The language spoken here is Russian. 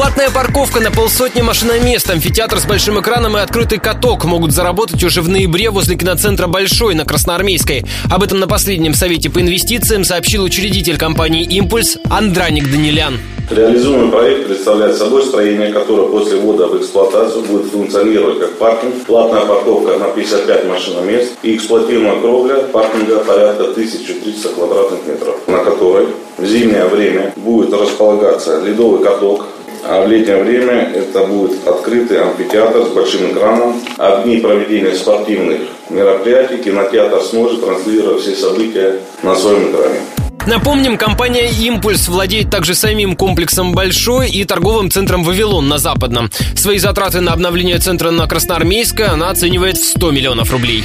Бесплатная парковка на полсотни машиномест, амфитеатр с большим экраном и открытый каток могут заработать уже в ноябре возле киноцентра «Большой» на Красноармейской. Об этом на последнем совете по инвестициям сообщил учредитель компании «Импульс» Андраник Данилян. Реализуемый проект представляет собой строение, которое после ввода в эксплуатацию будет функционировать как паркинг, платная парковка на 55 машиномест и эксплуатируемая кровля паркинга порядка 1300 квадратных метров, на которой в зимнее время будет располагаться ледовый каток, а в летнее время это будет открытый амфитеатр с большим экраном. Огни проведения спортивных мероприятий кинотеатр сможет транслировать все события на своем экране. Напомним, компания «Импульс» владеет также самим комплексом «Большой» и торговым центром «Вавилон» на Западном. Свои затраты на обновление центра на Красноармейской она оценивает в 100 миллионов рублей.